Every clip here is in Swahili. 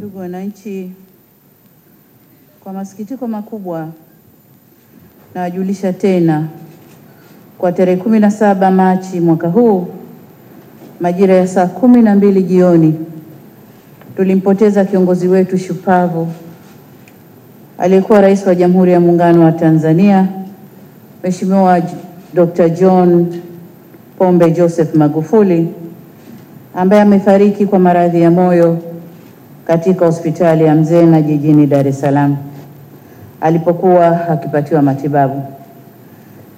Ndugu wananchi, kwa masikitiko makubwa nawajulisha tena kwa tarehe 17 Machi mwaka huu majira ya saa kumi na mbili jioni tulimpoteza kiongozi wetu shupavu aliyekuwa Rais wa Jamhuri ya Muungano wa Tanzania Mheshimiwa Dr. John Pombe Joseph Magufuli ambaye amefariki kwa maradhi ya moyo katika hospitali ya Mzena jijini Dar es Salaam alipokuwa akipatiwa matibabu.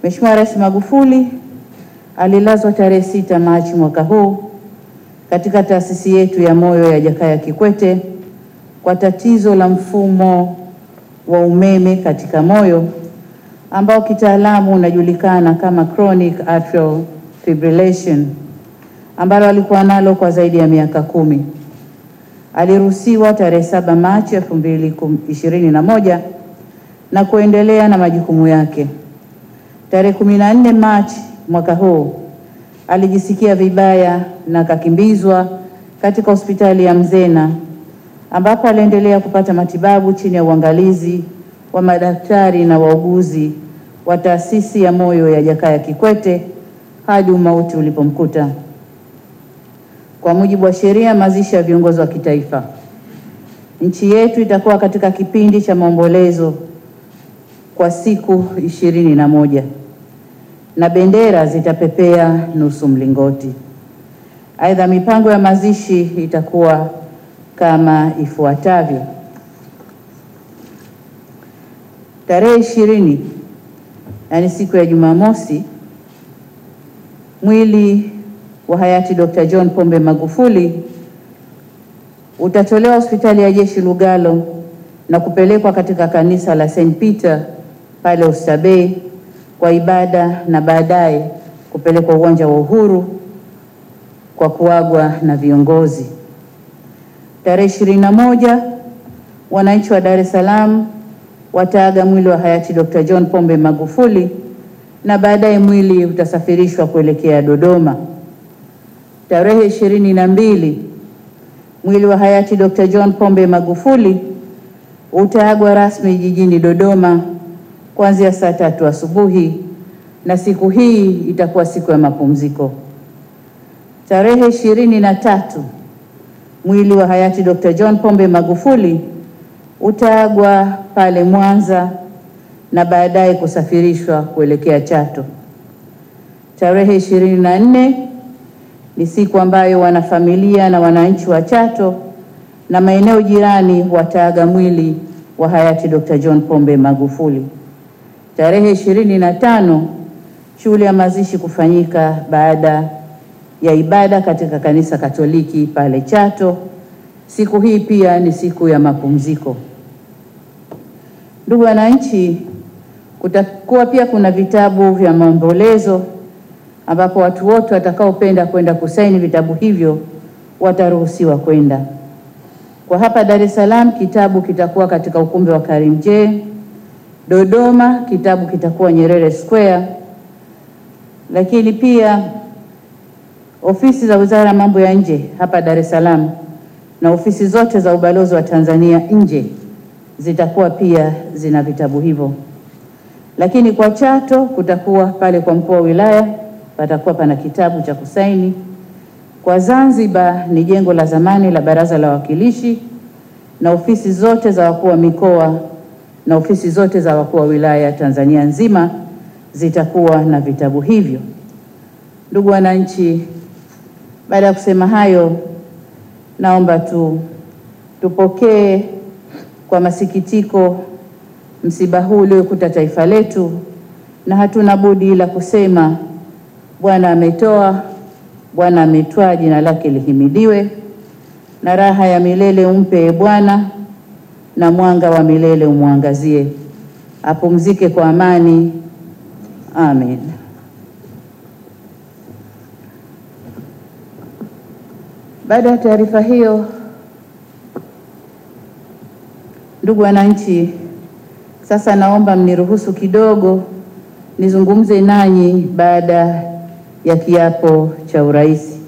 Mheshimiwa Rais Magufuli alilazwa tarehe sita Machi mwaka huu katika taasisi yetu ya moyo ya Jakaya Kikwete kwa tatizo la mfumo wa umeme katika moyo ambao kitaalamu unajulikana kama chronic atrial fibrillation ambalo alikuwa nalo kwa zaidi ya miaka kumi. Aliruhusiwa tarehe saba Machi elfu mbili ishirini na moja na kuendelea na majukumu yake. Tarehe kumi na nne Machi mwaka huu alijisikia vibaya na akakimbizwa katika hospitali ya Mzena ambapo aliendelea kupata matibabu chini ya uangalizi wa madaktari na wauguzi wa taasisi ya moyo ya Jakaya Kikwete hadi umauti ulipomkuta. Kwa mujibu wa sheria mazishi ya viongozi wa kitaifa, nchi yetu itakuwa katika kipindi cha maombolezo kwa siku ishirini na moja. Na bendera zitapepea nusu mlingoti. Aidha, mipango ya mazishi itakuwa kama ifuatavyo: tarehe ishirini, yaani siku ya Jumamosi, mwili wa hayati Dr. John Pombe Magufuli utatolewa hospitali ya jeshi Lugalo na kupelekwa katika kanisa la St. Peter pale Oysterbay kwa ibada na baadaye kupelekwa uwanja wa Uhuru kwa kuagwa na viongozi. Tarehe ishirini na moja wananchi wa Dar es Salaam wataaga mwili wa hayati Dr. John Pombe Magufuli na baadaye mwili utasafirishwa kuelekea Dodoma. Tarehe ishirini na mbili mwili wa hayati Dr. John Pombe Magufuli utaagwa rasmi jijini Dodoma kuanzia saa tatu asubuhi na siku hii itakuwa siku ya mapumziko. Tarehe ishirini na tatu mwili wa hayati Dr. John Pombe Magufuli utaagwa pale Mwanza na baadaye kusafirishwa kuelekea Chato. Tarehe ishirini na nne ni siku ambayo wanafamilia na wananchi wa Chato na maeneo jirani wataaga mwili wa hayati Dr. John Pombe Magufuli. Tarehe ishirini na tano shughuli ya mazishi kufanyika baada ya ibada katika kanisa Katoliki pale Chato. Siku hii pia ni siku ya mapumziko. Ndugu wananchi, kutakuwa pia kuna vitabu vya maombolezo ambapo watu wote watakaopenda kwenda kusaini vitabu hivyo wataruhusiwa kwenda. Kwa hapa Dar es Salaam kitabu kitakuwa katika ukumbi wa Karimjee. Dodoma kitabu kitakuwa Nyerere Square, lakini pia ofisi za Wizara ya Mambo ya Nje hapa Dar es Salaam na ofisi zote za ubalozi wa Tanzania nje zitakuwa pia zina vitabu hivyo. Lakini kwa Chato kutakuwa pale kwa mkuu wa wilaya patakuwa pana kitabu cha kusaini. Kwa Zanzibar ni jengo la zamani la Baraza la Wawakilishi na ofisi zote za wakuu wa mikoa na ofisi zote za wakuu wa wilaya Tanzania nzima zitakuwa na vitabu hivyo. Ndugu wananchi, baada ya kusema hayo, naomba tu tupokee kwa masikitiko msiba huu uliokuta taifa letu, na hatuna budi ila kusema Bwana ametoa, Bwana ametwaa, jina lake lihimidiwe, na raha ya milele umpe e Bwana, na mwanga wa milele umwangazie, apumzike kwa amani. Amen. Baada ya taarifa hiyo, ndugu wananchi, sasa naomba mniruhusu kidogo nizungumze nanyi baada ya kiapo cha urais.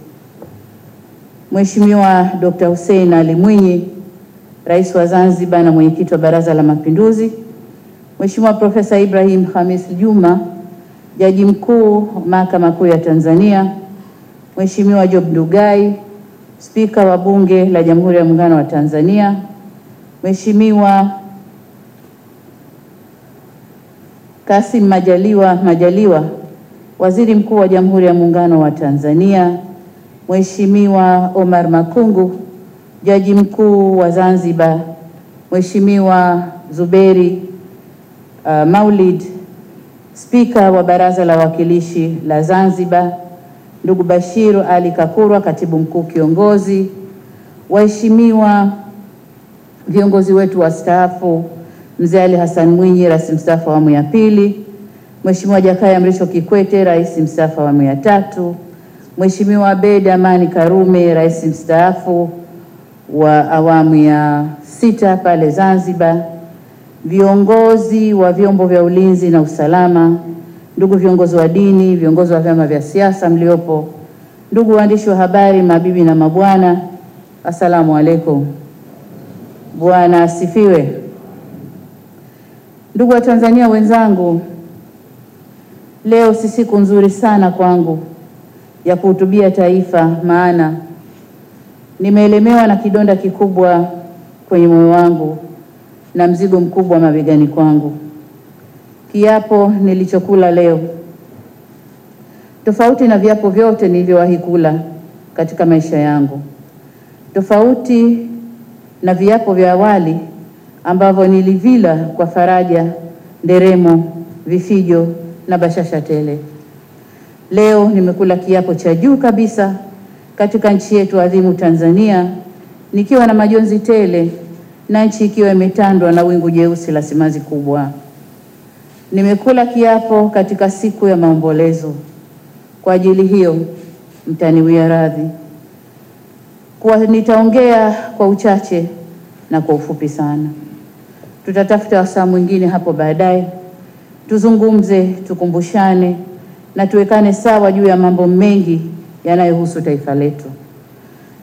Mheshimiwa Dr. Hussein Ali Mwinyi Rais wa Zanzibar na mwenyekiti wa Baraza la Mapinduzi, Mheshimiwa Profesa Ibrahim Khamis Juma, Jaji Mkuu Mahakama Kuu ya Tanzania, Mheshimiwa Job Ndugai, Spika wa Bunge la Jamhuri ya Muungano wa Tanzania, Mheshimiwa Kasim Majaliwa Majaliwa, Waziri Mkuu wa Jamhuri ya Muungano wa Tanzania, Mheshimiwa Omar Makungu, Jaji Mkuu wa Zanzibar, Mheshimiwa Zuberi uh, Maulid, Spika wa Baraza la Wawakilishi la Zanzibar, ndugu Bashiru Ali Kakurwa, Katibu Mkuu Kiongozi, waheshimiwa viongozi wetu wastaafu, Mzee Ali Hassan Mwinyi, Rais mstaafu awamu ya pili, Mheshimiwa Jakaya Mrisho Kikwete, Rais mstaafu wa awamu ya tatu, Mheshimiwa Abeid Amani Karume, Rais mstaafu wa awamu ya sita pale Zanzibar, viongozi wa vyombo vya ulinzi na usalama, ndugu viongozi wa dini, viongozi wa vyama vya siasa mliopo, ndugu waandishi wa habari, mabibi na mabwana, assalamu alaikum. Bwana asifiwe. Ndugu wa Tanzania wenzangu, leo si siku nzuri sana kwangu ya kuhutubia taifa, maana nimeelemewa na kidonda kikubwa kwenye moyo wangu na mzigo mkubwa mabegani kwangu. Kiapo nilichokula leo, tofauti na viapo vyote nilivyowahi kula katika maisha yangu, tofauti na viapo vya awali ambavyo nilivila kwa faraja, nderemo, vifijo na bashasha tele. Leo nimekula kiapo cha juu kabisa katika nchi yetu adhimu Tanzania, nikiwa na majonzi tele na nchi ikiwa imetandwa na wingu jeusi la simanzi kubwa. Nimekula kiapo katika siku ya maombolezo. Kwa ajili hiyo, mtaniwia radhi kwa nitaongea kwa uchache na kwa ufupi sana. Tutatafuta wasaa mwingine hapo baadaye, tuzungumze, tukumbushane na tuwekane sawa juu ya mambo mengi yanayohusu taifa letu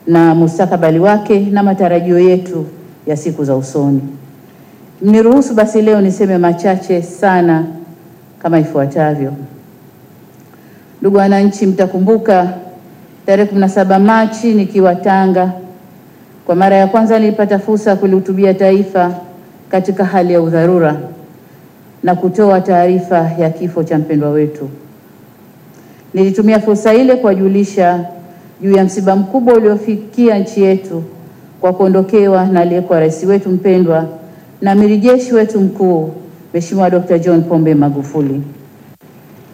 na mustakabali wake na matarajio yetu ya siku za usoni. Mniruhusu basi leo niseme machache sana kama ifuatavyo. Ndugu wananchi, mtakumbuka tarehe 17 Machi nikiwa Tanga, kwa mara ya kwanza nilipata fursa ya kulihutubia taifa katika hali ya udharura na kutoa taarifa ya kifo cha mpendwa wetu. Nilitumia fursa ile kuwajulisha juu ya msiba mkubwa uliofikia nchi yetu kwa kuondokewa na aliyekuwa rais wetu mpendwa na amiri jeshi wetu mkuu Mheshimiwa Dr. John Pombe Magufuli.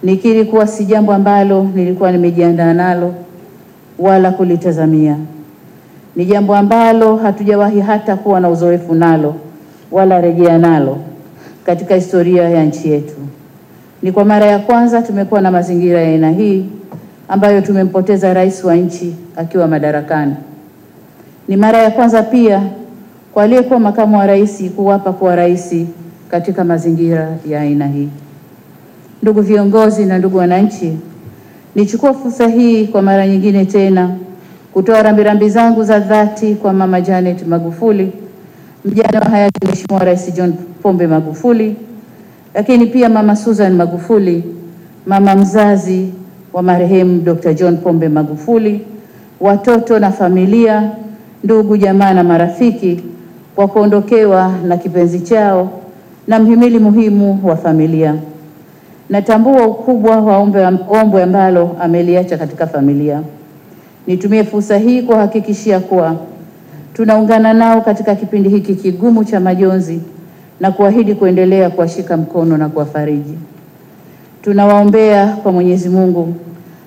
Nikiri kuwa si jambo ambalo nilikuwa nimejiandaa nalo wala kulitazamia. Ni jambo ambalo hatujawahi hata kuwa na uzoefu nalo wala rejea nalo katika historia ya nchi yetu. Ni kwa mara ya kwanza tumekuwa na mazingira ya aina hii ambayo tumempoteza rais wa nchi akiwa madarakani. Ni mara ya kwanza pia kwa aliyekuwa makamu wa rais kuwapa kuwa rais katika mazingira ya aina hii. Ndugu viongozi na ndugu wananchi, nichukua fursa hii kwa mara nyingine tena kutoa rambirambi zangu za dhati kwa Mama Janet Magufuli, mjane wa hayati Mheshimiwa Rais John Pombe Magufuli, lakini pia Mama Susan Magufuli, mama mzazi wa marehemu Dr. John Pombe Magufuli, watoto na familia, ndugu jamaa na marafiki, kwa kuondokewa na kipenzi chao na mhimili muhimu wa familia. Natambua ukubwa wa ombwe ambalo ameliacha katika familia. Nitumie fursa hii kuhakikishia kuwa tunaungana nao katika kipindi hiki kigumu cha majonzi na kuahidi kuendelea kuwashika mkono na kuwafariji. Tunawaombea kwa Mwenyezi Mungu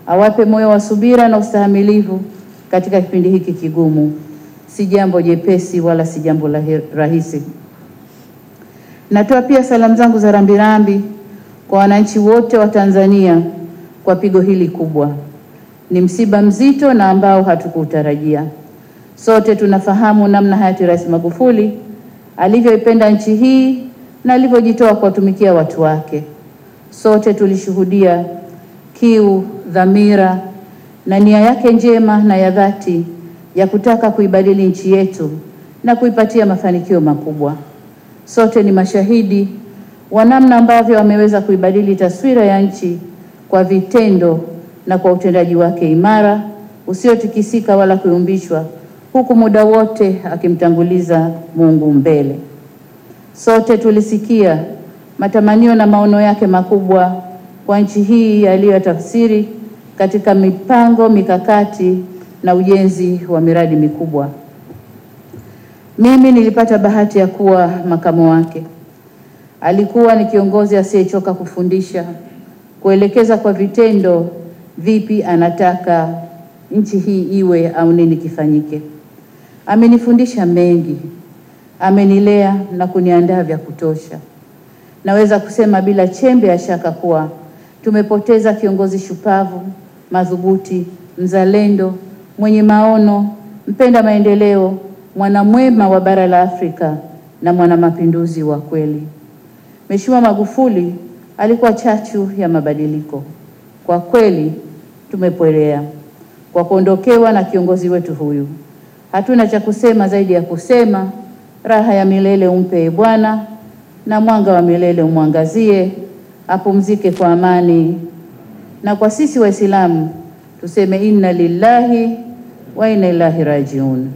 awape moyo wa subira na ustahamilivu katika kipindi hiki kigumu. Si jambo jepesi wala si jambo rahisi. Natoa pia salamu zangu za rambirambi kwa wananchi wote wa Tanzania kwa pigo hili kubwa. Ni msiba mzito na ambao hatukuutarajia. Sote tunafahamu namna hayati Rais Magufuli alivyoipenda nchi hii na alivyojitoa kuwatumikia watu wake. Sote tulishuhudia kiu, dhamira na nia yake njema na ya dhati ya kutaka kuibadili nchi yetu na kuipatia mafanikio makubwa. Sote ni mashahidi wa namna ambavyo ameweza kuibadili taswira ya nchi kwa vitendo na kwa utendaji wake imara usiotikisika wala kuyumbishwa, huku muda wote akimtanguliza Mungu mbele. Sote tulisikia matamanio na maono yake makubwa kwa nchi hii yaliyotafsiri katika mipango mikakati na ujenzi wa miradi mikubwa. Mimi nilipata bahati ya kuwa makamo wake. Alikuwa ni kiongozi asiyechoka kufundisha, kuelekeza kwa vitendo vipi anataka nchi hii iwe au nini kifanyike. Amenifundisha mengi, amenilea na kuniandaa vya kutosha. Naweza kusema bila chembe ya shaka kuwa tumepoteza kiongozi shupavu, madhubuti, mzalendo, mwenye maono, mpenda maendeleo, mwanamwema wa bara la Afrika na mwanamapinduzi wa kweli. Mheshimiwa Magufuli alikuwa chachu ya mabadiliko. Kwa kweli tumepwelea kwa kuondokewa na kiongozi wetu huyu. Hatuna cha kusema zaidi ya kusema raha ya milele umpe Bwana, na mwanga wa milele umwangazie, apumzike kwa amani. Na kwa sisi Waislamu tuseme inna lillahi wa inna ilaihi rajiun.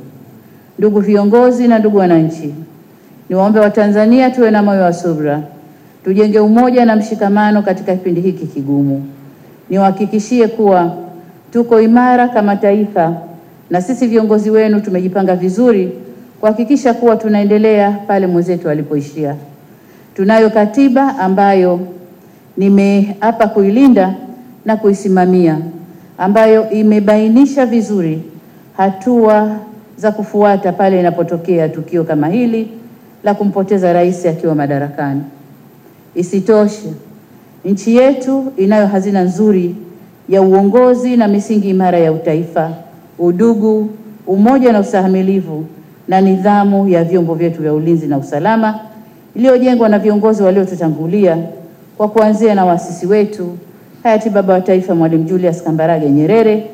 Ndugu viongozi na ndugu wananchi, niwaombe Watanzania tuwe na moyo wa subra, tujenge umoja na mshikamano katika kipindi hiki kigumu. Niwahakikishie kuwa tuko imara kama taifa, na sisi viongozi wenu tumejipanga vizuri kuhakikisha kuwa tunaendelea pale mwenzetu alipoishia. Tunayo katiba ambayo nimeapa kuilinda na kuisimamia, ambayo imebainisha vizuri hatua za kufuata pale inapotokea tukio kama hili la kumpoteza rais akiwa madarakani. Isitoshe, nchi yetu inayo hazina nzuri ya uongozi na misingi imara ya utaifa, udugu, umoja na ustahimilivu na nidhamu ya vyombo vyetu vya ulinzi na usalama iliyojengwa na viongozi waliotutangulia kwa kuanzia na waasisi wetu hayati baba wa taifa Mwalimu Julius Kambarage Nyerere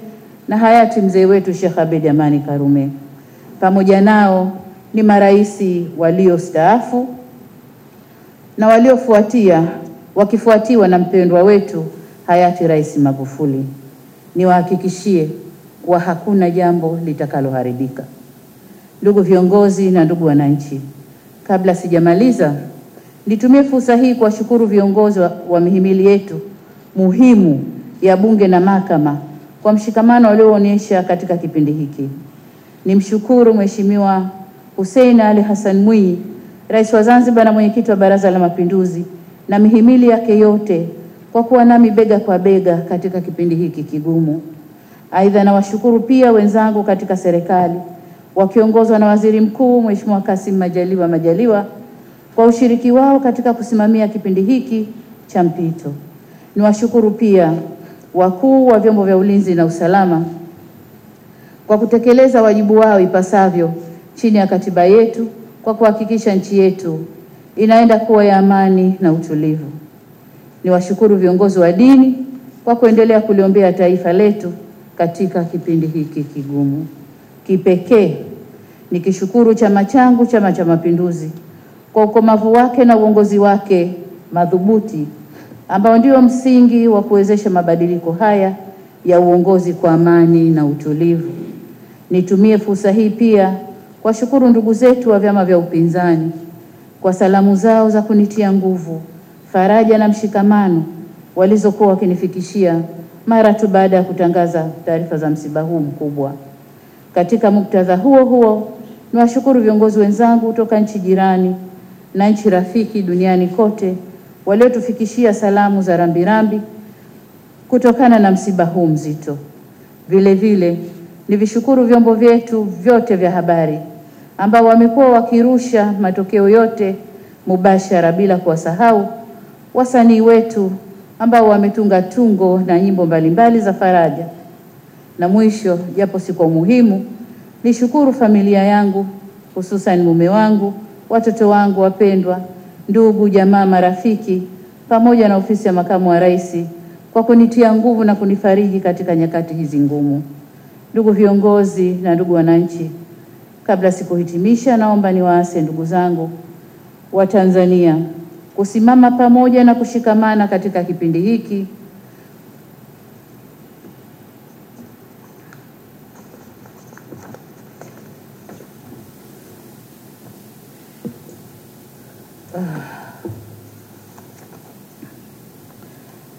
na hayati mzee wetu Sheikh Abeid Amani Karume. Pamoja nao ni maraisi waliostaafu na waliofuatia wakifuatiwa na mpendwa wetu hayati Rais Magufuli. Niwahakikishie kuwa hakuna jambo litakaloharibika. Ndugu viongozi na ndugu wananchi, kabla sijamaliza, nitumie fursa hii kuwashukuru viongozi wa, wa mihimili yetu muhimu ya Bunge na Mahakama kwa mshikamano walioonyesha katika kipindi hiki. Nimshukuru Mheshimiwa Hussein Ali Hassan Mwinyi, Rais wa Zanzibar na mwenyekiti wa Baraza la Mapinduzi na mihimili yake yote kwa kuwa nami bega kwa bega katika kipindi hiki kigumu. Aidha, nawashukuru pia wenzangu katika serikali wakiongozwa na Waziri Mkuu Mheshimiwa Kassim Majaliwa Majaliwa kwa ushiriki wao katika kusimamia kipindi hiki cha mpito. Niwashukuru pia wakuu wa vyombo vya ulinzi na usalama kwa kutekeleza wajibu wao ipasavyo chini ya katiba yetu kwa kuhakikisha nchi yetu inaenda kuwa ya amani na utulivu. Niwashukuru viongozi wa dini kwa kuendelea kuliombea taifa letu katika kipindi hiki kigumu. Kipekee nikishukuru chama changu, Chama cha Mapinduzi, kwa ukomavu wake na uongozi wake madhubuti ambao ndio msingi wa kuwezesha mabadiliko haya ya uongozi kwa amani na utulivu. Nitumie fursa hii pia kuwashukuru ndugu zetu wa vyama vya upinzani kwa salamu zao za kunitia nguvu, faraja na mshikamano walizokuwa wakinifikishia mara tu baada ya kutangaza taarifa za msiba huu mkubwa. Katika muktadha huo huo, niwashukuru viongozi wenzangu kutoka nchi jirani na nchi rafiki duniani kote waliotufikishia salamu za rambirambi kutokana na msiba huu mzito. Vile vile nivishukuru vyombo vyetu vyote vya habari ambao wamekuwa wakirusha matokeo yote mubashara, bila kuwasahau wasanii wetu ambao wametunga tungo na nyimbo mbalimbali za faraja. Na mwisho, japo si kwa umuhimu, nishukuru familia yangu, hususan mume wangu, watoto wangu wapendwa, ndugu, jamaa, marafiki pamoja na ofisi ya makamu wa rais kwa kunitia nguvu na kunifariji katika nyakati hizi ngumu. Ndugu viongozi na ndugu wananchi, Kabla sikuhitimisha, naomba niwaase ndugu zangu wa Tanzania kusimama pamoja na kushikamana katika kipindi hiki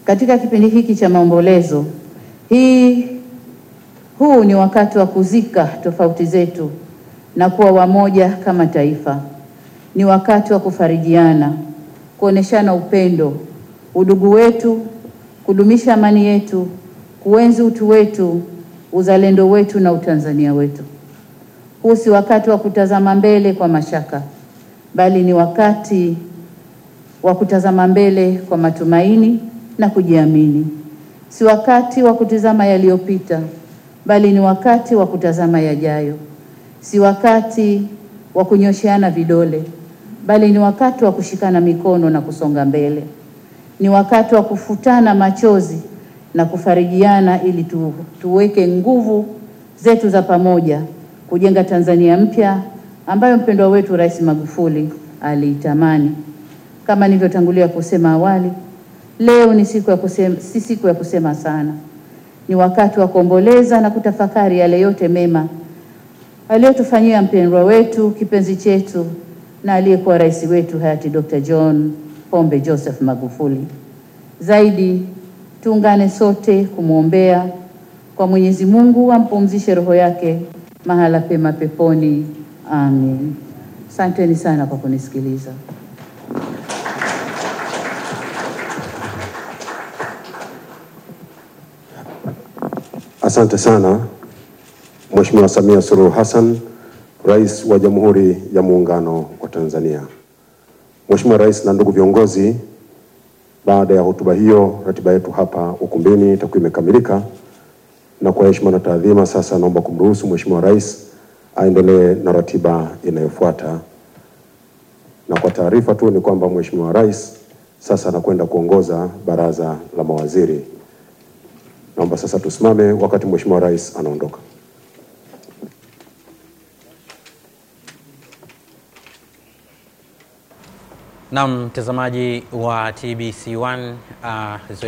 katika kipindi hiki cha maombolezo hii, huu ni wakati wa kuzika tofauti zetu na kuwa wamoja kama taifa. Ni wakati wa kufarijiana, kuoneshana upendo, udugu wetu, kudumisha amani yetu, kuenzi utu wetu, uzalendo wetu na utanzania wetu. Huu si wakati wa kutazama mbele kwa mashaka, bali ni wakati wa kutazama mbele kwa matumaini na kujiamini. Si wakati wa kutizama yaliyopita, bali ni wakati wa kutazama yajayo. Si wakati wa kunyosheana vidole, bali ni wakati wa kushikana mikono na kusonga mbele. Ni wakati wa kufutana machozi na kufarijiana ili tu, tuweke nguvu zetu za pamoja kujenga Tanzania mpya ambayo mpendwa wetu Rais Magufuli aliitamani. Kama nilivyotangulia kusema awali, leo ni siku ya kusema, si siku ya kusema sana. Ni wakati wa kuomboleza na kutafakari yale yote mema aliyotufanyia mpendwa wetu kipenzi chetu na aliyekuwa rais wetu hayati Dr. John Pombe Joseph Magufuli. Zaidi tuungane sote kumwombea kwa Mwenyezi Mungu ampumzishe roho yake mahala pema peponi. Amin. Asanteni sana kwa kunisikiliza. Asante sana Mheshimiwa Samia Suluhu Hassan, Rais wa Jamhuri ya Muungano wa Tanzania. Mheshimiwa Rais na ndugu viongozi, baada ya hotuba hiyo, ratiba yetu hapa ukumbini itakuwa imekamilika, na kwa heshima na taadhima, sasa naomba kumruhusu Mheshimiwa Rais aendelee na ratiba inayofuata. Na kwa taarifa tu ni kwamba Mheshimiwa Rais sasa anakwenda kuongoza baraza la mawaziri. Naomba sasa tusimame wakati Mheshimiwa Rais anaondoka. Na mtazamaji wa TBC1 uh, zoezi